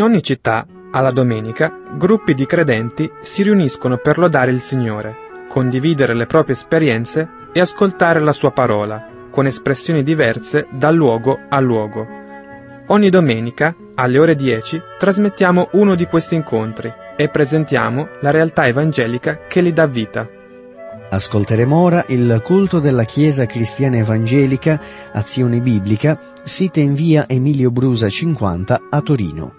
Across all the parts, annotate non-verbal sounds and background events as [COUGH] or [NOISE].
In ogni città, alla domenica, gruppi di credenti si riuniscono per lodare il Signore, condividere le proprie esperienze e ascoltare la sua parola, con espressioni diverse da luogo a luogo. Ogni domenica, alle ore 10, trasmettiamo uno di questi incontri e presentiamo la realtà evangelica che li dà vita. Ascolteremo ora il culto della Chiesa Cristiana Evangelica Azione Biblica, sita in via Emilio Brusa 50 a Torino.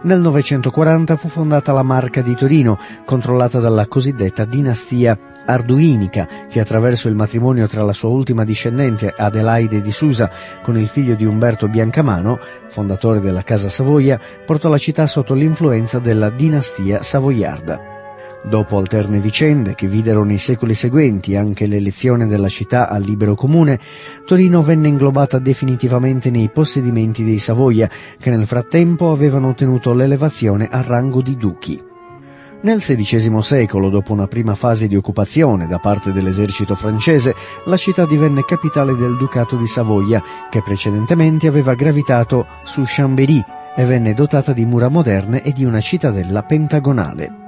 Nel 940 fu fondata la Marca di Torino, controllata dalla cosiddetta dinastia arduinica, che attraverso il matrimonio tra la sua ultima discendente Adelaide di Susa con il figlio di Umberto Biancamano, fondatore della Casa Savoia, portò la città sotto l'influenza della dinastia savoiarda. Dopo alterne vicende che videro nei secoli seguenti anche l'elezione della città al libero comune, Torino venne inglobata definitivamente nei possedimenti dei Savoia, che nel frattempo avevano ottenuto l'elevazione al rango di duchi. Nel XVI secolo, dopo una prima fase di occupazione da parte dell'esercito francese, la città divenne capitale del Ducato di Savoia, che precedentemente aveva gravitato su Chambéry e venne dotata di mura moderne e di una cittadella pentagonale.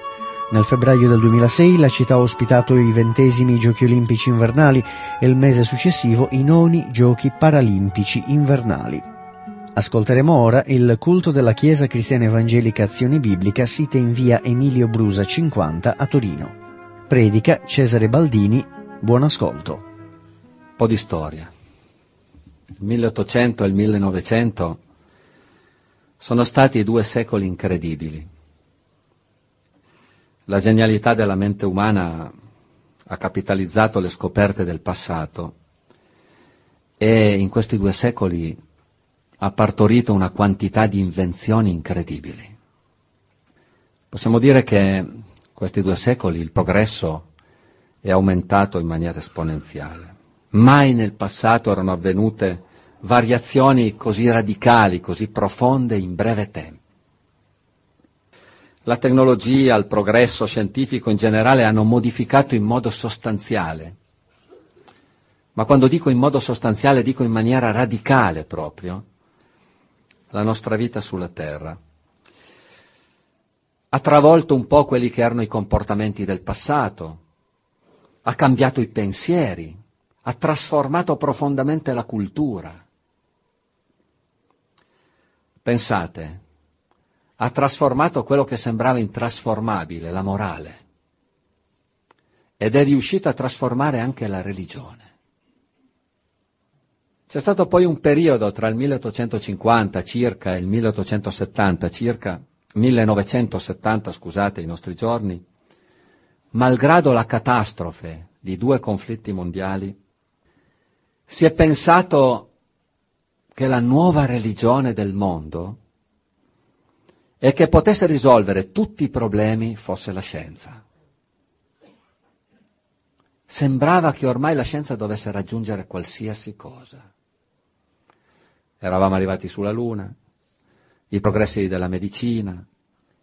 Nel febbraio del 2006 la città ha ospitato i ventesimi Giochi olimpici invernali e il mese successivo i noni Giochi paralimpici invernali. Ascolteremo ora il culto della Chiesa Cristiana Evangelica Azione Biblica sita in via Emilio Brusa 50 a Torino. Predica Cesare Baldini. Buon ascolto. Un po' di storia. Il 1800 e il 1900 sono stati due secoli incredibili la genialità della mente umana ha capitalizzato le scoperte del passato e in questi due secoli ha partorito una quantità di invenzioni incredibili. Possiamo dire che in questi due secoli il progresso è aumentato in maniera esponenziale. Mai nel passato erano avvenute variazioni così radicali, così profonde in breve tempo. La tecnologia, il progresso scientifico in generale hanno modificato in modo sostanziale. Ma quando dico in modo sostanziale dico in maniera radicale proprio la nostra vita sulla Terra. Ha travolto un po' quelli che erano i comportamenti del passato, ha cambiato i pensieri, ha trasformato profondamente la cultura. Pensate, ha trasformato quello che sembrava intrasformabile, la morale, ed è riuscito a trasformare anche la religione. C'è stato poi un periodo tra il 1850 circa e il 1870 circa, 1970 scusate i nostri giorni, malgrado la catastrofe di due conflitti mondiali, si è pensato che la nuova religione del mondo e che potesse risolvere tutti i problemi fosse la scienza. Sembrava che ormai la scienza dovesse raggiungere qualsiasi cosa. Eravamo arrivati sulla Luna, i progressi della medicina,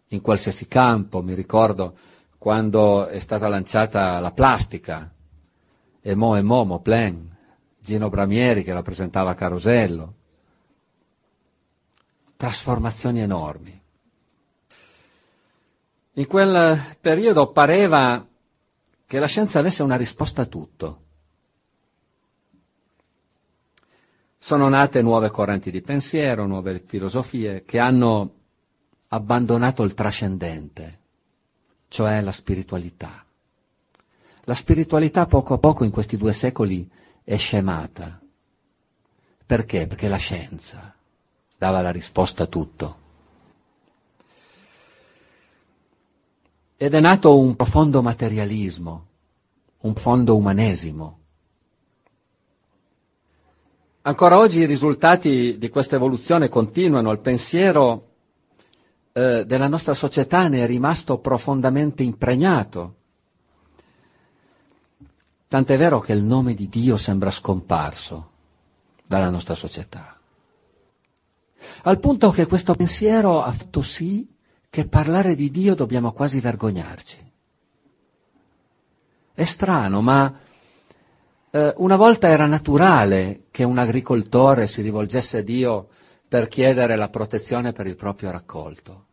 in qualsiasi campo, mi ricordo quando è stata lanciata la plastica, e mo e mo, Moplen, Gino Bramieri che la presentava a Carosello, trasformazioni enormi. In quel periodo pareva che la scienza avesse una risposta a tutto. Sono nate nuove correnti di pensiero, nuove filosofie che hanno abbandonato il trascendente, cioè la spiritualità. La spiritualità poco a poco in questi due secoli è scemata. Perché? Perché la scienza dava la risposta a tutto. Ed è nato un profondo materialismo, un profondo umanesimo. Ancora oggi i risultati di questa evoluzione continuano, il pensiero eh, della nostra società ne è rimasto profondamente impregnato. Tant'è vero che il nome di Dio sembra scomparso dalla nostra società. Al punto che questo pensiero ha fatto sì che parlare di Dio dobbiamo quasi vergognarci. È strano, ma eh, una volta era naturale che un agricoltore si rivolgesse a Dio per chiedere la protezione per il proprio raccolto.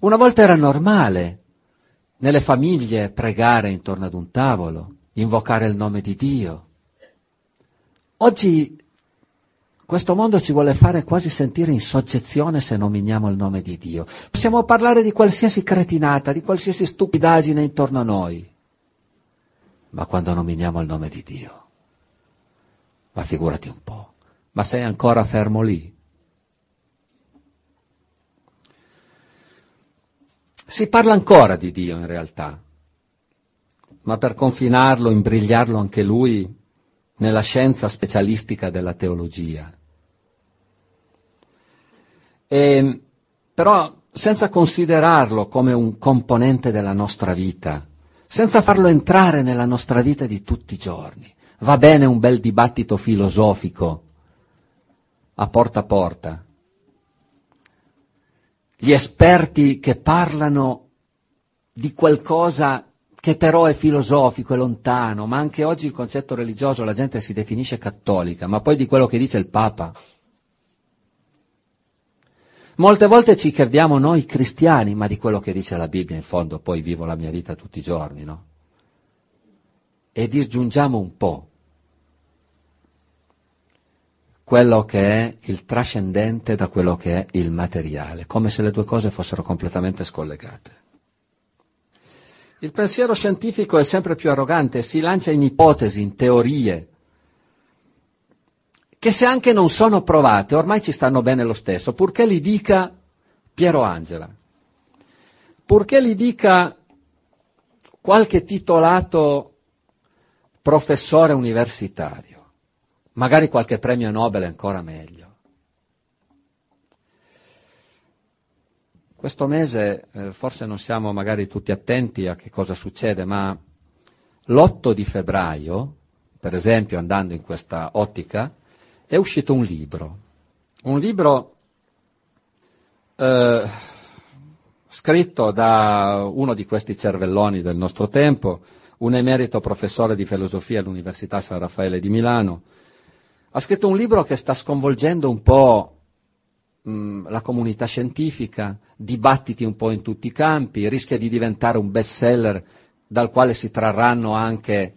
Una volta era normale nelle famiglie pregare intorno ad un tavolo, invocare il nome di Dio. Oggi questo mondo ci vuole fare quasi sentire in soggezione se nominiamo il nome di Dio. Possiamo parlare di qualsiasi cretinata, di qualsiasi stupidaggine intorno a noi, ma quando nominiamo il nome di Dio, ma figurati un po', ma sei ancora fermo lì? Si parla ancora di Dio in realtà, ma per confinarlo, imbrigliarlo anche lui, nella scienza specialistica della teologia. E, però senza considerarlo come un componente della nostra vita, senza farlo entrare nella nostra vita di tutti i giorni. Va bene un bel dibattito filosofico a porta a porta. Gli esperti che parlano di qualcosa che però è filosofico, è lontano, ma anche oggi il concetto religioso la gente si definisce cattolica, ma poi di quello che dice il Papa. Molte volte ci crediamo noi cristiani, ma di quello che dice la Bibbia in fondo poi vivo la mia vita tutti i giorni, no? E disgiungiamo un po' quello che è il trascendente da quello che è il materiale, come se le due cose fossero completamente scollegate. Il pensiero scientifico è sempre più arrogante, si lancia in ipotesi, in teorie, che se anche non sono provate, ormai ci stanno bene lo stesso, purché li dica Piero Angela, purché li dica qualche titolato professore universitario, magari qualche premio Nobel ancora meglio. Questo mese eh, forse non siamo magari tutti attenti a che cosa succede, ma l'8 di febbraio, per esempio andando in questa ottica, è uscito un libro, un libro eh, scritto da uno di questi cervelloni del nostro tempo, un emerito professore di filosofia all'Università San Raffaele di Milano. Ha scritto un libro che sta sconvolgendo un po' mh, la comunità scientifica, dibattiti un po' in tutti i campi, rischia di diventare un bestseller dal quale si trarranno anche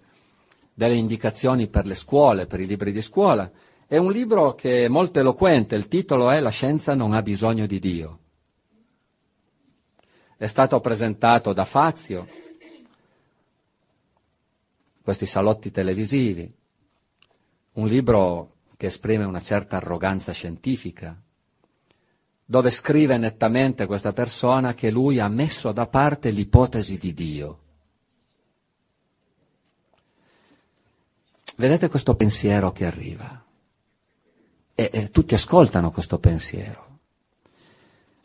delle indicazioni per le scuole, per i libri di scuola. È un libro che è molto eloquente, il titolo è La scienza non ha bisogno di Dio. È stato presentato da Fazio, questi salotti televisivi, un libro che esprime una certa arroganza scientifica, dove scrive nettamente questa persona che lui ha messo da parte l'ipotesi di Dio. Vedete questo pensiero che arriva e, e tutti ascoltano questo pensiero.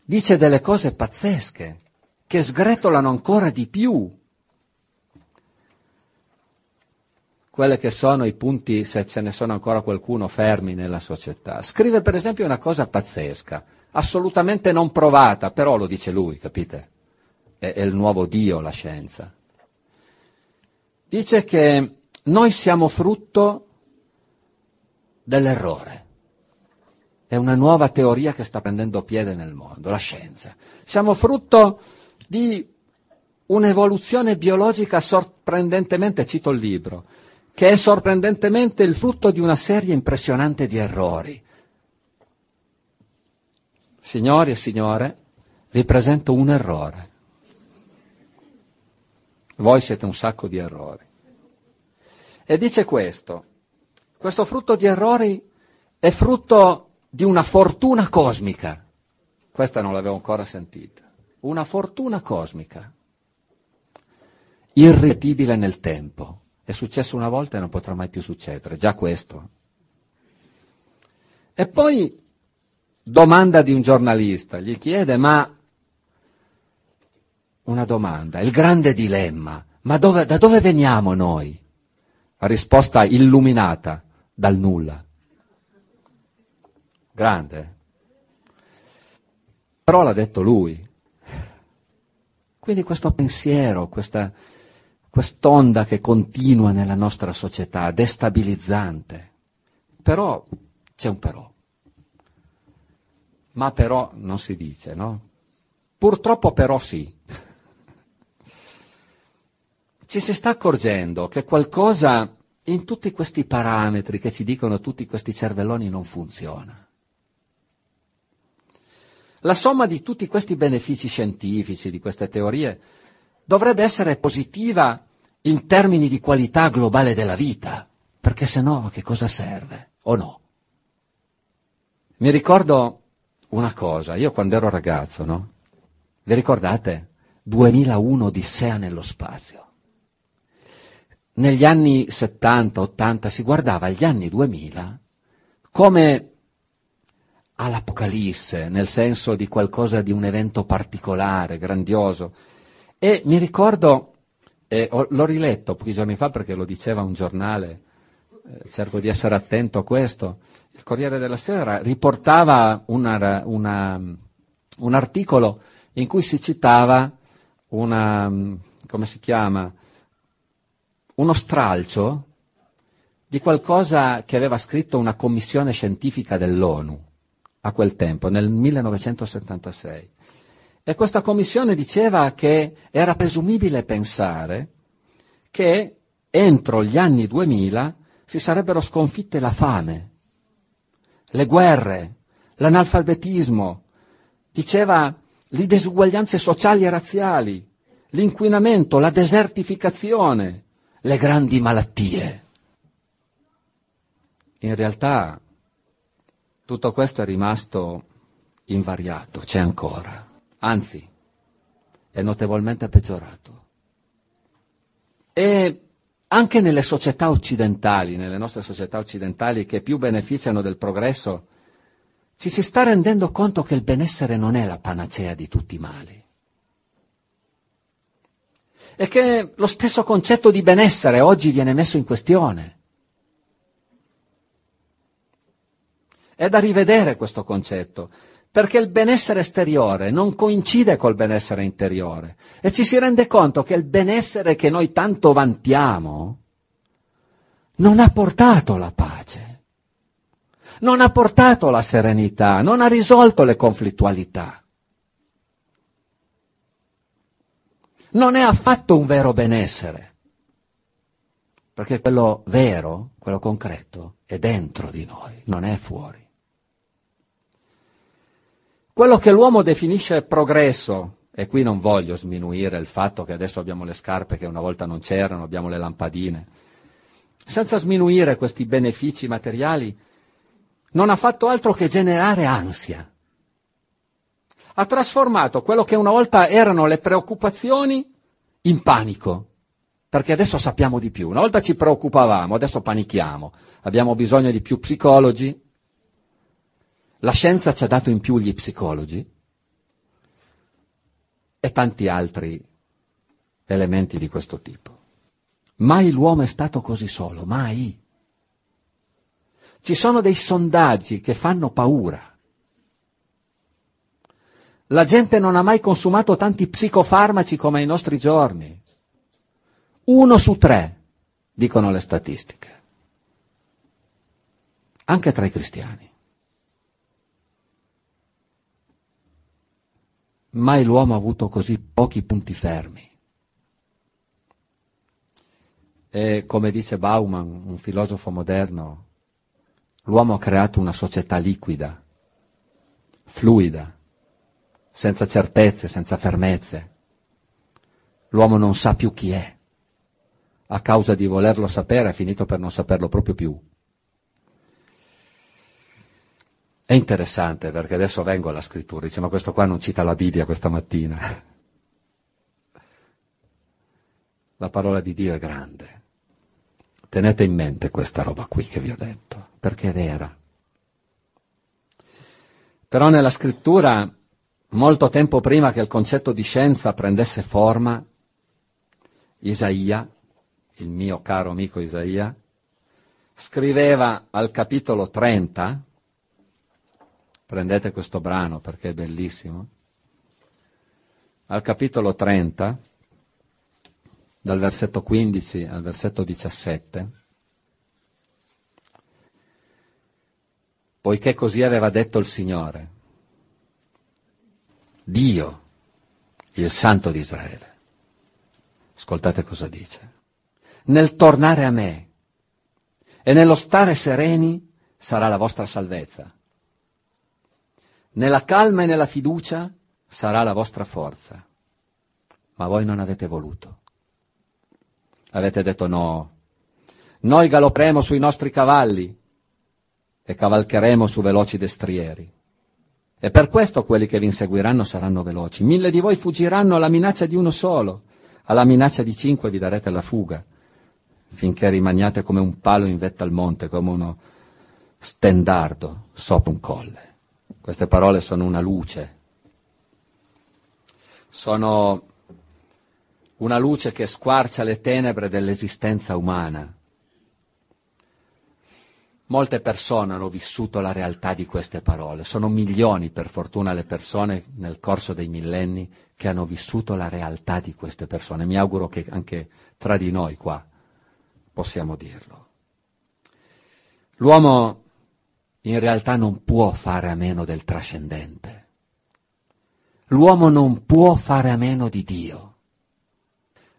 Dice delle cose pazzesche che sgretolano ancora di più quelle che sono i punti, se ce ne sono ancora qualcuno, fermi nella società. Scrive per esempio una cosa pazzesca, assolutamente non provata, però lo dice lui, capite? È, è il nuovo Dio la scienza. Dice che noi siamo frutto dell'errore. È una nuova teoria che sta prendendo piede nel mondo, la scienza. Siamo frutto di un'evoluzione biologica sorprendentemente, cito il libro, che è sorprendentemente il frutto di una serie impressionante di errori. Signori e signore, vi presento un errore. Voi siete un sacco di errori. E dice questo, questo frutto di errori è frutto di una fortuna cosmica. Questa non l'avevo ancora sentita. Una fortuna cosmica, irripetibile nel tempo. È successo una volta e non potrà mai più succedere, già questo. E poi domanda di un giornalista, gli chiede, ma una domanda, il grande dilemma, ma dove, da dove veniamo noi? La risposta illuminata, dal nulla. Grande. Però l'ha detto lui. Quindi questo pensiero, questa, quest'onda che continua nella nostra società, destabilizzante. Però c'è un però. Ma però non si dice, no? Purtroppo però sì. [LAUGHS] Ci si sta accorgendo che qualcosa in tutti questi parametri che ci dicono tutti questi cervelloni non funziona. La somma di tutti questi benefici scientifici, di queste teorie, dovrebbe essere positiva in termini di qualità globale della vita, perché se no che cosa serve? O no? Mi ricordo una cosa, io quando ero ragazzo, no? Vi ricordate? 2001 Odissea nello spazio. Negli anni 70-80 si guardava agli anni 2000 come all'Apocalisse, nel senso di qualcosa di un evento particolare, grandioso. E mi ricordo, eh, l'ho riletto pochi giorni fa perché lo diceva un giornale, eh, cerco di essere attento a questo, il Corriere della Sera riportava una, una, un articolo in cui si citava una, si chiama, uno stralcio di qualcosa che aveva scritto una commissione scientifica dell'ONU a quel tempo, nel 1976. E questa commissione diceva che era presumibile pensare che entro gli anni 2000 si sarebbero sconfitte la fame, le guerre, l'analfabetismo, diceva le disuguaglianze sociali e razziali, l'inquinamento, la desertificazione, le grandi malattie. In realtà tutto questo è rimasto invariato, c'è ancora, anzi è notevolmente peggiorato. E anche nelle società occidentali, nelle nostre società occidentali che più beneficiano del progresso, ci si sta rendendo conto che il benessere non è la panacea di tutti i mali. E che lo stesso concetto di benessere oggi viene messo in questione. È da rivedere questo concetto, perché il benessere esteriore non coincide col benessere interiore e ci si rende conto che il benessere che noi tanto vantiamo non ha portato la pace, non ha portato la serenità, non ha risolto le conflittualità. Non è affatto un vero benessere, perché quello vero, quello concreto, è dentro di noi, non è fuori. Quello che l'uomo definisce progresso, e qui non voglio sminuire il fatto che adesso abbiamo le scarpe che una volta non c'erano, abbiamo le lampadine, senza sminuire questi benefici materiali, non ha fatto altro che generare ansia. Ha trasformato quello che una volta erano le preoccupazioni in panico, perché adesso sappiamo di più. Una volta ci preoccupavamo, adesso panichiamo. Abbiamo bisogno di più psicologi, la scienza ci ha dato in più gli psicologi e tanti altri elementi di questo tipo. Mai l'uomo è stato così solo, mai. Ci sono dei sondaggi che fanno paura. La gente non ha mai consumato tanti psicofarmaci come ai nostri giorni. Uno su tre, dicono le statistiche. Anche tra i cristiani. Mai l'uomo ha avuto così pochi punti fermi. E come dice Bauman, un filosofo moderno, l'uomo ha creato una società liquida, fluida, senza certezze, senza fermezze. L'uomo non sa più chi è. A causa di volerlo sapere ha finito per non saperlo proprio più. È interessante perché adesso vengo alla scrittura, dice ma questo qua non cita la Bibbia questa mattina. [LAUGHS] La parola di Dio è grande. Tenete in mente questa roba qui che vi ho detto, perché è vera. Però nella scrittura, molto tempo prima che il concetto di scienza prendesse forma, Isaia, il mio caro amico Isaia, scriveva al capitolo 30, Prendete questo brano perché è bellissimo. Al capitolo 30, dal versetto 15 al versetto 17, poiché così aveva detto il Signore, Dio, il Santo di Israele. Ascoltate cosa dice. Nel tornare a me e nello stare sereni sarà la vostra salvezza nella calma e nella fiducia sarà la vostra forza. Ma voi non avete voluto. Avete detto no. Noi galopperemo sui nostri cavalli e cavalcheremo su veloci destrieri. E per questo quelli che vi inseguiranno saranno veloci. Mille di voi fuggiranno alla minaccia di uno solo, alla minaccia di cinque vi darete la fuga, finché rimaniate come un palo in vetta al monte, come uno stendardo sopra un colle. Queste parole sono una luce, sono una luce che squarcia le tenebre dell'esistenza umana. Molte persone hanno vissuto la realtà di queste parole, sono milioni per fortuna le persone nel corso dei millenni che hanno vissuto la realtà di queste persone. Mi auguro che anche tra di noi qua possiamo dirlo. L'uomo in realtà non può fare a meno del trascendente. L'uomo non può fare a meno di Dio.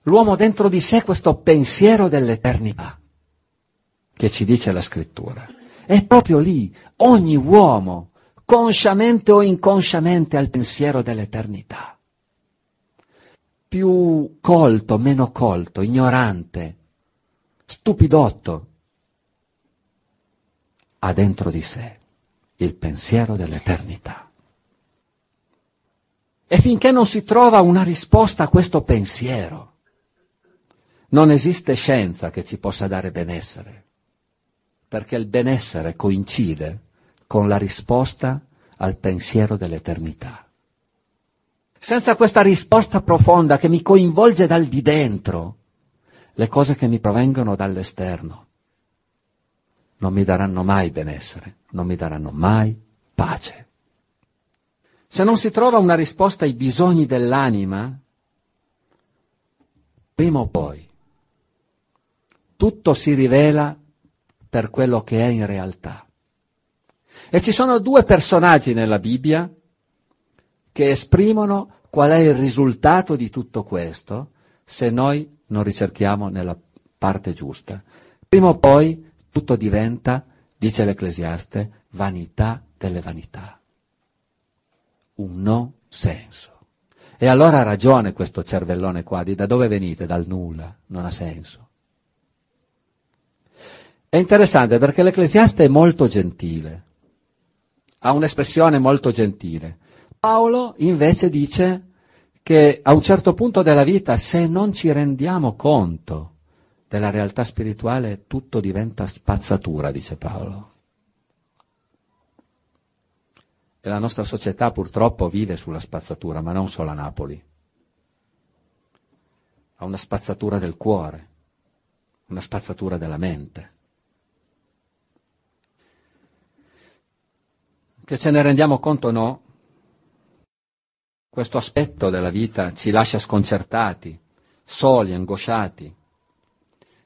L'uomo dentro di sé questo pensiero dell'eternità che ci dice la scrittura. È proprio lì, ogni uomo, consciamente o inconsciamente, ha il pensiero dell'eternità. Più colto, meno colto, ignorante, stupidotto, ha dentro di sé il pensiero dell'eternità. E finché non si trova una risposta a questo pensiero, non esiste scienza che ci possa dare benessere, perché il benessere coincide con la risposta al pensiero dell'eternità. Senza questa risposta profonda che mi coinvolge dal di dentro, le cose che mi provengono dall'esterno non mi daranno mai benessere, non mi daranno mai pace. Se non si trova una risposta ai bisogni dell'anima, prima o poi tutto si rivela per quello che è in realtà. E ci sono due personaggi nella Bibbia che esprimono qual è il risultato di tutto questo se noi non ricerchiamo nella parte giusta. Prima o poi tutto diventa, dice l'Ecclesiaste, vanità delle vanità. Un non senso. E allora ha ragione questo cervellone qua, di da dove venite? Dal nulla, non ha senso. È interessante perché l'Ecclesiaste è molto gentile, ha un'espressione molto gentile. Paolo invece dice che a un certo punto della vita, se non ci rendiamo conto della realtà spirituale, tutto diventa spazzatura, dice Paolo. E la nostra società purtroppo vive sulla spazzatura, ma non solo a Napoli. Ha una spazzatura del cuore, una spazzatura della mente. Che ce ne rendiamo conto o no, questo aspetto della vita ci lascia sconcertati, soli, angosciati.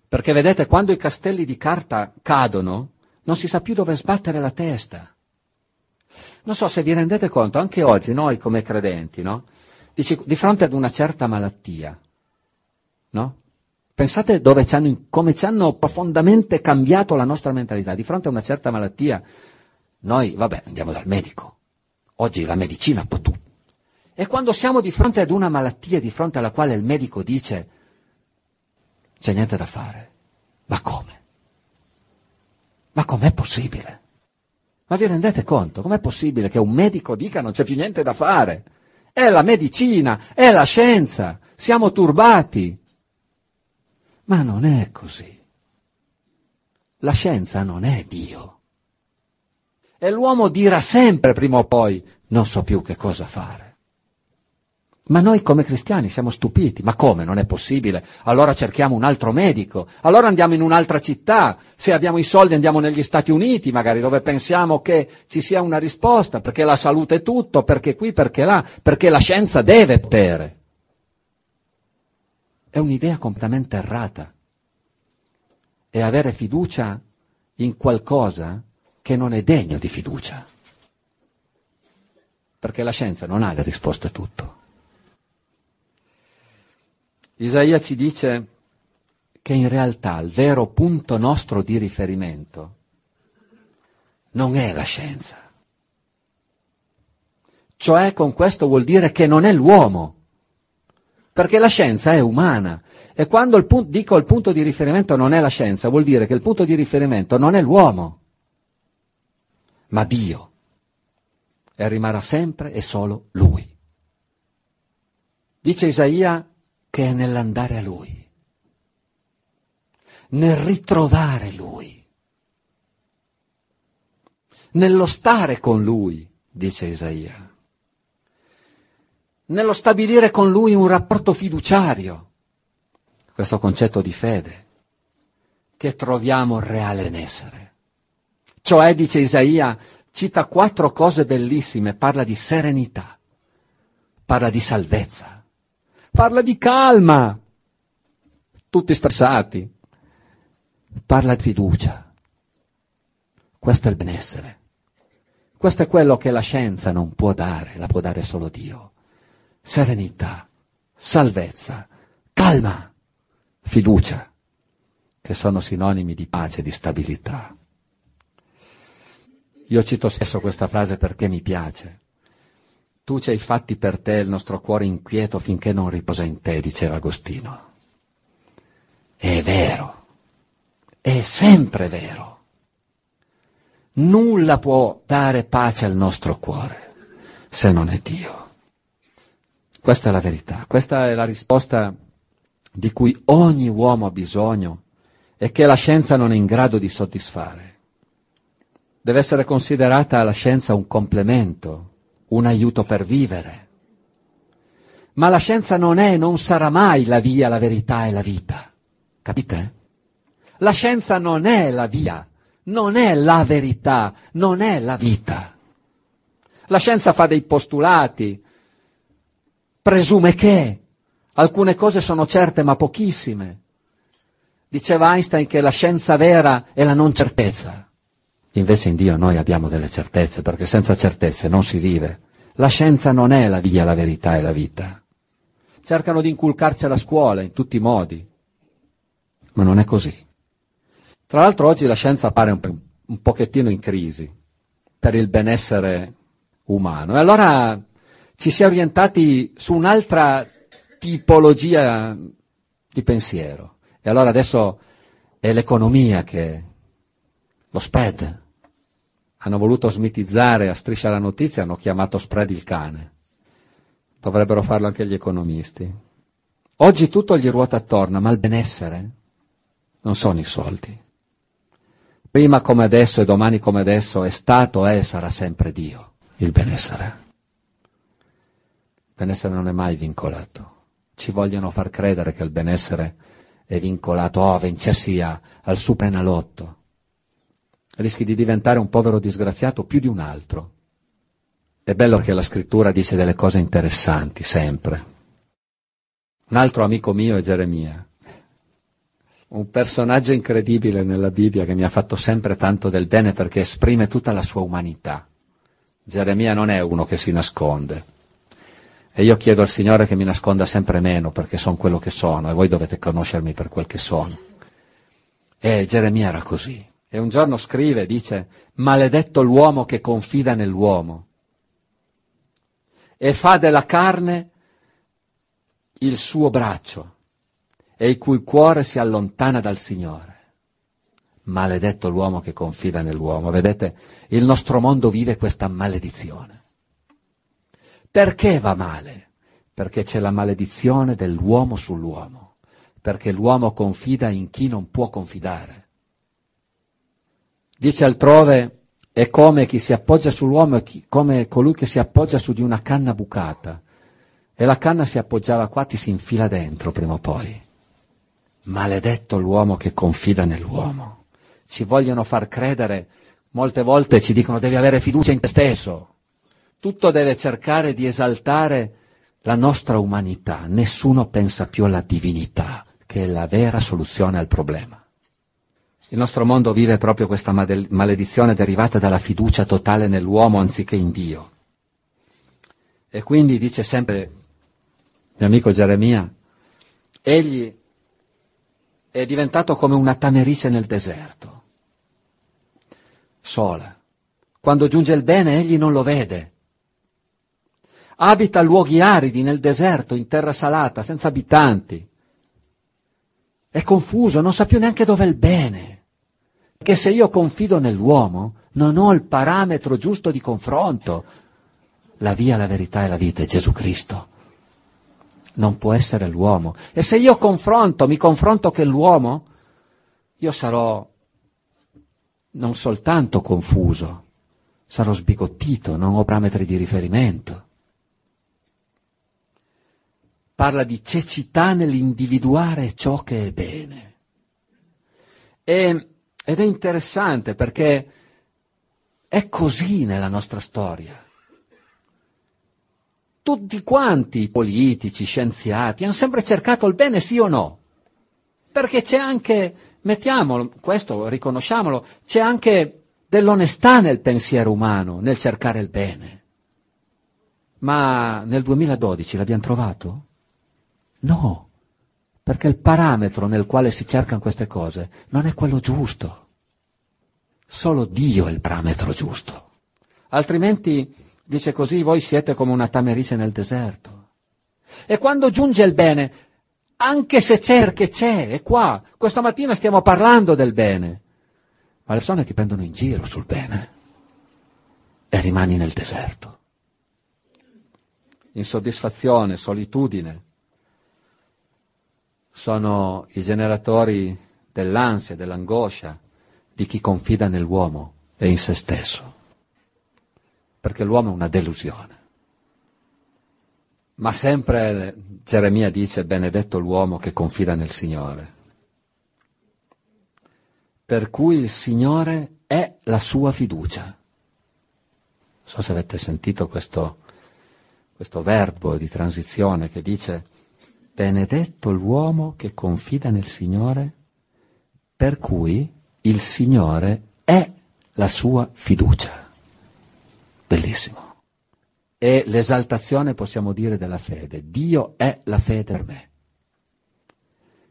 Perché vedete, quando i castelli di carta cadono, non si sa più dove sbattere la testa. Non so se vi rendete conto, anche oggi noi come credenti, no? Dici, di fronte ad una certa malattia, no? Pensate ci hanno, come ci hanno profondamente cambiato la nostra mentalità. Di fronte a una certa malattia, noi, vabbè, andiamo dal medico. Oggi la medicina può tutto. E quando siamo di fronte ad una malattia di fronte alla quale il medico dice c'è niente da fare, ma come? Ma com'è possibile? Ma vi rendete conto? Com'è possibile che un medico dica non c'è più niente da fare? È la medicina, è la scienza, siamo turbati. Ma non è così. La scienza non è Dio. E l'uomo dirà sempre prima o poi, non so più che cosa fare. Ma noi come cristiani siamo stupiti, ma come? Non è possibile? Allora cerchiamo un altro medico, allora andiamo in un'altra città, se abbiamo i soldi andiamo negli Stati Uniti magari dove pensiamo che ci sia una risposta, perché la salute è tutto, perché qui, perché là, perché la scienza deve potere. È un'idea completamente errata. E avere fiducia in qualcosa che non è degno di fiducia. Perché la scienza non ha le risposte a tutto. Isaia ci dice che in realtà il vero punto nostro di riferimento non è la scienza. Cioè con questo vuol dire che non è l'uomo, perché la scienza è umana e quando il punto, dico il punto di riferimento non è la scienza, vuol dire che il punto di riferimento non è l'uomo ma Dio. e rimarrà sempre e solo Lui. Dice Isaia che è nell'andare a Lui, nel ritrovare Lui, nello stare con Lui, dice Isaia, nello stabilire con Lui un rapporto fiduciario, questo concetto di fede, che troviamo reale benessere. Cioè, dice Isaia, cita quattro cose bellissime, parla di serenità, parla di salvezza, parla di calma, tutti stressati, parla di fiducia. Questo è il benessere. Questo è quello che la scienza non può dare, la può dare solo Dio. Serenità, salvezza, calma, fiducia, che sono sinonimi di pace e di stabilità. Io cito spesso questa frase perché mi piace. Tu ci hai fatti per te il nostro cuore inquieto finché non riposa in te, diceva Agostino. È vero, è sempre vero. Nulla può dare pace al nostro cuore se non è Dio. Questa è la verità, questa è la risposta di cui ogni uomo ha bisogno e che la scienza non è in grado di soddisfare deve essere considerata la scienza un complemento, un aiuto per vivere. Ma la scienza non è, non sarà mai la via, la verità e la vita. Capite? La scienza non è la via, non è la verità, non è la vita. La scienza fa dei postulati, presume che alcune cose sono certe ma pochissime. Diceva Einstein che la scienza vera è la non certezza. Invece in Dio noi abbiamo delle certezze, perché senza certezze non si vive. La scienza non è la via, la verità e la vita. Cercano di inculcarci alla scuola in tutti i modi, ma non è così. Tra l'altro oggi la scienza appare un, un pochettino in crisi per il benessere umano e allora ci si è orientati su un'altra tipologia di pensiero. E allora adesso è l'economia che lo spread, hanno voluto smitizzare a striscia la notizia, hanno chiamato spread il cane. Dovrebbero farlo anche gli economisti. Oggi tutto gli ruota attorno, ma il benessere non sono i soldi. Prima come adesso e domani come adesso è stato e sarà sempre Dio, il benessere. Il benessere non è mai vincolato. Ci vogliono far credere che il benessere è vincolato, oh, vincersi al Suprenalotto rischi di diventare un povero disgraziato più di un altro. È bello che la scrittura dice delle cose interessanti, sempre. Un altro amico mio è Geremia, un personaggio incredibile nella Bibbia che mi ha fatto sempre tanto del bene perché esprime tutta la sua umanità. Geremia non è uno che si nasconde. E io chiedo al Signore che mi nasconda sempre meno perché sono quello che sono e voi dovete conoscermi per quel che sono. E Geremia era così. E un giorno scrive, dice, maledetto l'uomo che confida nell'uomo e fa della carne il suo braccio e il cui cuore si allontana dal Signore. Maledetto l'uomo che confida nell'uomo. Vedete, il nostro mondo vive questa maledizione. Perché va male? Perché c'è la maledizione dell'uomo sull'uomo, perché l'uomo confida in chi non può confidare. Dice altrove, è come chi si appoggia sull'uomo, come colui che si appoggia su di una canna bucata. E la canna si appoggiava qua, ti si infila dentro prima o poi. Maledetto l'uomo che confida nell'uomo. Ci vogliono far credere, molte volte ci dicono devi avere fiducia in te stesso. Tutto deve cercare di esaltare la nostra umanità. Nessuno pensa più alla divinità, che è la vera soluzione al problema. Il nostro mondo vive proprio questa maledizione derivata dalla fiducia totale nell'uomo anziché in Dio. E quindi dice sempre mio amico Geremia, egli è diventato come una tamerice nel deserto, sola. Quando giunge il bene egli non lo vede. Abita luoghi aridi nel deserto, in terra salata, senza abitanti. È confuso, non sa più neanche dov'è il bene che se io confido nell'uomo non ho il parametro giusto di confronto, la via, la verità e la vita è Gesù Cristo. Non può essere l'uomo. E se io confronto, mi confronto con l'uomo, io sarò non soltanto confuso, sarò sbigottito, non ho parametri di riferimento. Parla di cecità nell'individuare ciò che è bene. E, ed è interessante perché è così nella nostra storia. Tutti quanti, politici, scienziati, hanno sempre cercato il bene, sì o no? Perché c'è anche, mettiamolo, questo riconosciamolo, c'è anche dell'onestà nel pensiero umano, nel cercare il bene. Ma nel 2012 l'abbiamo trovato? No, perché il parametro nel quale si cercano queste cose non è quello giusto. Solo Dio è il parametro giusto. Altrimenti, dice così, voi siete come una tamerice nel deserto. E quando giunge il bene, anche se c'è, perché c'è, è qua. Questa mattina stiamo parlando del bene. Ma le persone ti prendono in giro sul bene e rimani nel deserto. Insoddisfazione, solitudine sono i generatori dell'ansia, dell'angoscia, di chi confida nell'uomo e in se stesso, perché l'uomo è una delusione. Ma sempre Geremia dice benedetto l'uomo che confida nel Signore. Per cui il Signore è la sua fiducia. Non so se avete sentito questo, questo verbo di transizione che dice benedetto l'uomo che confida nel Signore, per cui il Signore è la sua fiducia. Bellissimo. E l'esaltazione, possiamo dire, della fede. Dio è la fede per me.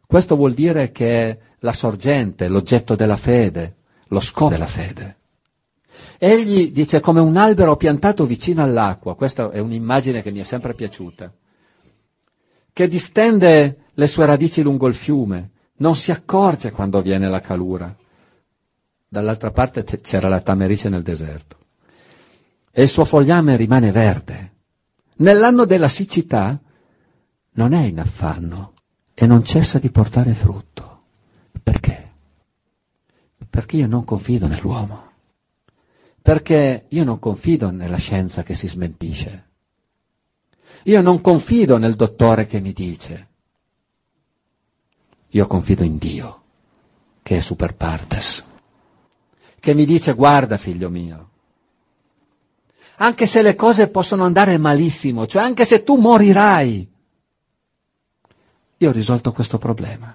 Questo vuol dire che è la sorgente, l'oggetto della fede, lo scopo della fede. Egli dice come un albero piantato vicino all'acqua, questa è un'immagine che mi è sempre piaciuta, che distende le sue radici lungo il fiume, non si accorge quando viene la calura, dall'altra parte c'era la tamerice nel deserto. E il suo fogliame rimane verde. Nell'anno della siccità non è in affanno e non cessa di portare frutto. Perché? Perché io non confido nell'uomo. Perché io non confido nella scienza che si smentisce. Io non confido nel dottore che mi dice. Io confido in Dio, che è super partes che mi dice guarda figlio mio, anche se le cose possono andare malissimo, cioè anche se tu morirai, io ho risolto questo problema.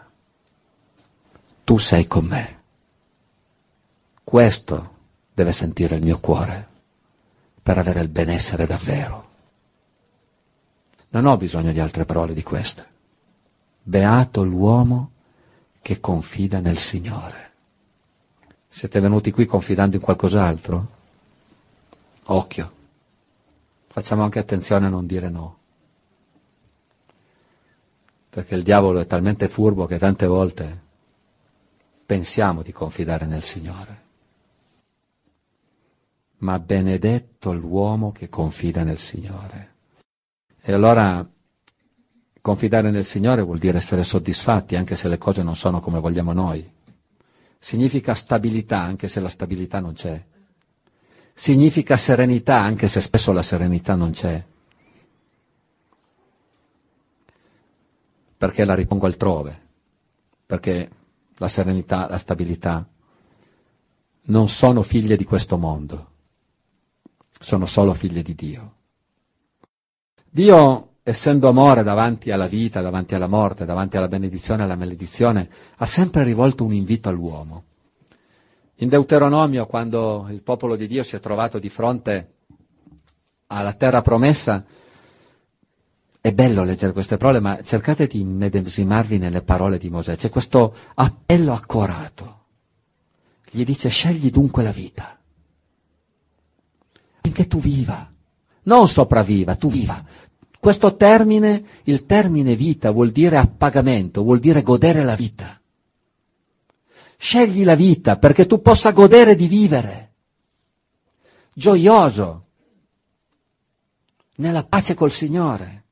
Tu sei con me. Questo deve sentire il mio cuore per avere il benessere davvero. Non ho bisogno di altre parole di queste. Beato l'uomo che confida nel Signore. Siete venuti qui confidando in qualcos'altro? Occhio. Facciamo anche attenzione a non dire no. Perché il diavolo è talmente furbo che tante volte pensiamo di confidare nel Signore. Ma benedetto l'uomo che confida nel Signore. E allora confidare nel Signore vuol dire essere soddisfatti anche se le cose non sono come vogliamo noi. Significa stabilità anche se la stabilità non c'è, significa serenità anche se spesso la serenità non c'è, perché la ripongo altrove, perché la serenità, la stabilità non sono figlie di questo mondo, sono solo figlie di Dio. Dio essendo amore davanti alla vita, davanti alla morte, davanti alla benedizione e alla maledizione, ha sempre rivolto un invito all'uomo. In Deuteronomio, quando il popolo di Dio si è trovato di fronte alla terra promessa, è bello leggere queste parole, ma cercate di medesimarvi nelle parole di Mosè. C'è questo appello accorato. Gli dice scegli dunque la vita, finché tu viva, non sopravviva, tu viva, questo termine, il termine vita, vuol dire appagamento, vuol dire godere la vita. Scegli la vita perché tu possa godere di vivere. Gioioso. nella pace col Signore,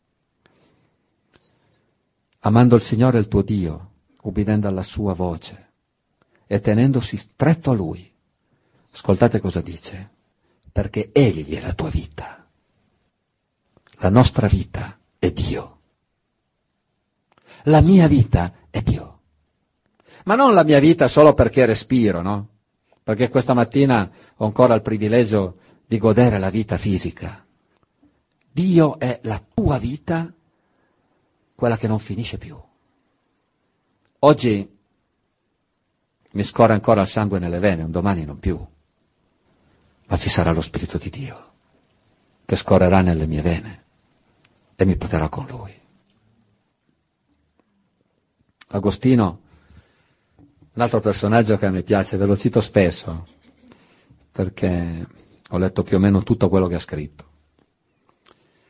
amando il Signore il tuo Dio, ubbidendo alla sua voce e tenendosi stretto a Lui. Ascoltate cosa dice, perché Egli è la tua vita. La nostra vita è Dio. La mia vita è Dio. Ma non la mia vita solo perché respiro, no? Perché questa mattina ho ancora il privilegio di godere la vita fisica. Dio è la tua vita, quella che non finisce più. Oggi mi scorre ancora il sangue nelle vene, un domani non più. Ma ci sarà lo Spirito di Dio che scorrerà nelle mie vene e mi porterà con Lui. Agostino, un altro personaggio che a me piace, ve lo cito spesso, perché ho letto più o meno tutto quello che ha scritto.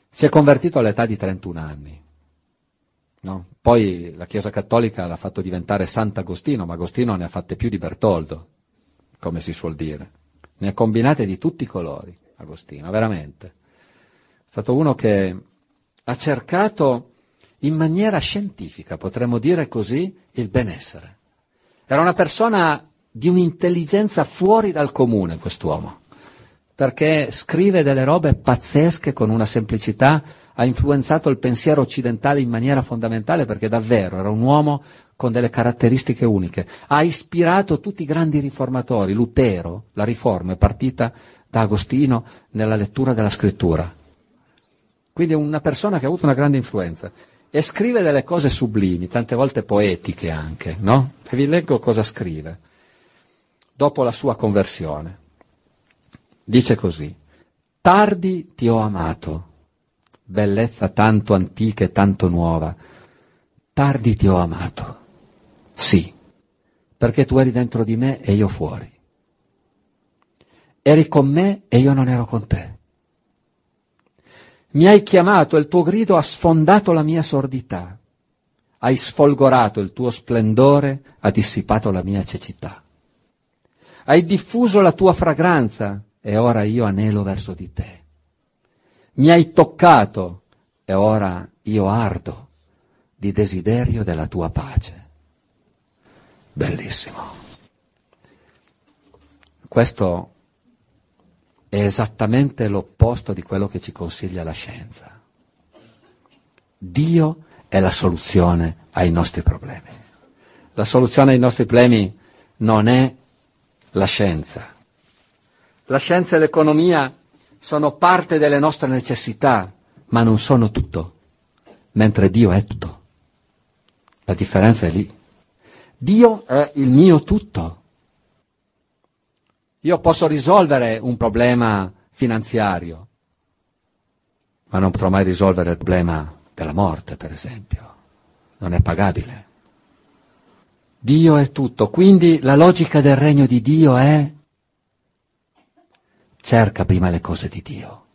Si è convertito all'età di 31 anni. No? Poi la Chiesa Cattolica l'ha fatto diventare Sant'Agostino, ma Agostino ne ha fatte più di Bertoldo, come si suol dire. Ne ha combinate di tutti i colori, Agostino, veramente. È stato uno che ha cercato in maniera scientifica, potremmo dire così, il benessere. Era una persona di un'intelligenza fuori dal comune, quest'uomo, perché scrive delle robe pazzesche con una semplicità, ha influenzato il pensiero occidentale in maniera fondamentale perché davvero era un uomo con delle caratteristiche uniche. Ha ispirato tutti i grandi riformatori. Lutero, la riforma è partita da Agostino nella lettura della scrittura. Quindi è una persona che ha avuto una grande influenza e scrive delle cose sublimi, tante volte poetiche anche, no? E vi leggo cosa scrive dopo la sua conversione. Dice così, tardi ti ho amato, bellezza tanto antica e tanto nuova, tardi ti ho amato. Sì, perché tu eri dentro di me e io fuori. Eri con me e io non ero con te. Mi hai chiamato e il tuo grido ha sfondato la mia sordità. Hai sfolgorato il tuo splendore, ha dissipato la mia cecità. Hai diffuso la tua fragranza e ora io anelo verso di te. Mi hai toccato e ora io ardo di desiderio della tua pace. Bellissimo. Questo è esattamente l'opposto di quello che ci consiglia la scienza. Dio è la soluzione ai nostri problemi. La soluzione ai nostri problemi non è la scienza. La scienza e l'economia sono parte delle nostre necessità, ma non sono tutto, mentre Dio è tutto. La differenza è lì. Dio è il mio tutto. Io posso risolvere un problema finanziario, ma non potrò mai risolvere il problema della morte, per esempio. Non è pagabile. Dio è tutto, quindi la logica del regno di Dio è cerca prima le cose di Dio.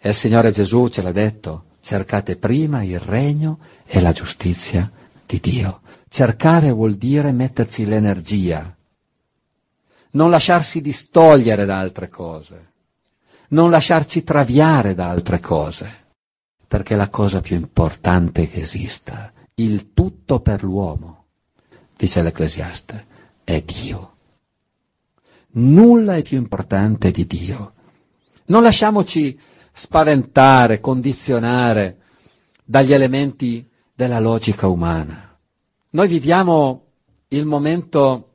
E il Signore Gesù ce l'ha detto, cercate prima il regno e la giustizia di Dio. Cercare vuol dire metterci l'energia, non lasciarsi distogliere da altre cose, non lasciarci traviare da altre cose, perché la cosa più importante che esista, il tutto per l'uomo, dice l'Ecclesiaste, è Dio. Nulla è più importante di Dio. Non lasciamoci spaventare, condizionare dagli elementi della logica umana. Noi viviamo il momento,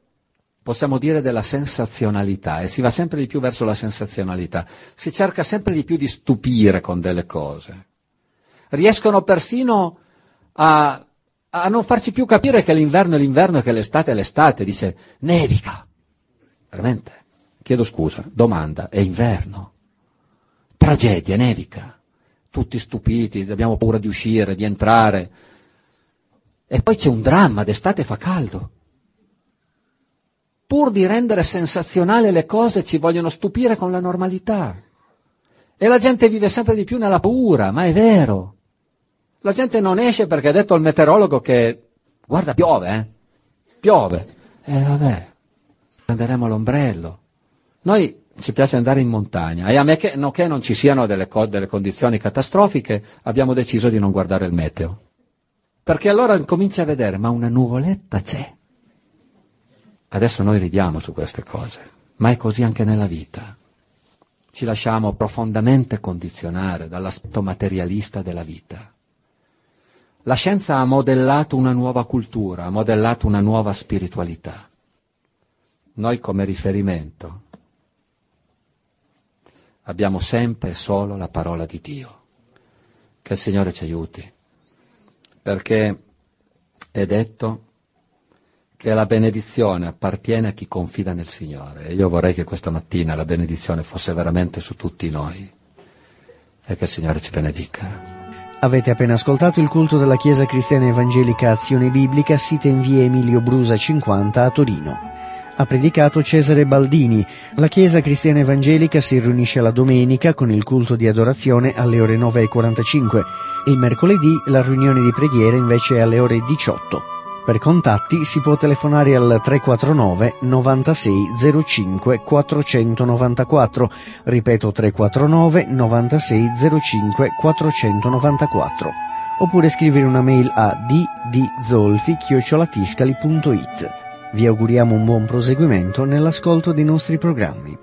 possiamo dire, della sensazionalità e si va sempre di più verso la sensazionalità. Si cerca sempre di più di stupire con delle cose. Riescono persino a, a non farci più capire che l'inverno è l'inverno e che l'estate è l'estate. Dice, nevica. Veramente? Chiedo scusa, domanda, è inverno. Tragedia, nevica. Tutti stupiti, abbiamo paura di uscire, di entrare. E poi c'è un dramma, d'estate fa caldo. Pur di rendere sensazionale le cose ci vogliono stupire con la normalità. E la gente vive sempre di più nella paura, ma è vero. La gente non esce perché ha detto al meteorologo che, guarda, piove, eh? Piove. E eh, vabbè, prenderemo l'ombrello. Noi ci piace andare in montagna e a me che, no, che non ci siano delle, co- delle condizioni catastrofiche, abbiamo deciso di non guardare il meteo. Perché allora cominci a vedere, ma una nuvoletta c'è. Adesso noi ridiamo su queste cose, ma è così anche nella vita. Ci lasciamo profondamente condizionare dall'aspetto materialista della vita. La scienza ha modellato una nuova cultura, ha modellato una nuova spiritualità. Noi come riferimento abbiamo sempre e solo la parola di Dio. Che il Signore ci aiuti, perché è detto che la benedizione appartiene a chi confida nel Signore. E io vorrei che questa mattina la benedizione fosse veramente su tutti noi e che il Signore ci benedica. Avete appena ascoltato il culto della Chiesa Cristiana Evangelica Azione Biblica, sita in via Emilio Brusa 50 a Torino ha predicato Cesare Baldini. La Chiesa Cristiana Evangelica si riunisce la domenica con il culto di adorazione alle ore 9.45. Il mercoledì la riunione di preghiera invece è alle ore 18. Per contatti si può telefonare al 349 96 05 494, ripeto 349 96 05 494, oppure scrivere una mail a ddzolfi-tiscali.it. Vi auguriamo un buon proseguimento nell'ascolto dei nostri programmi.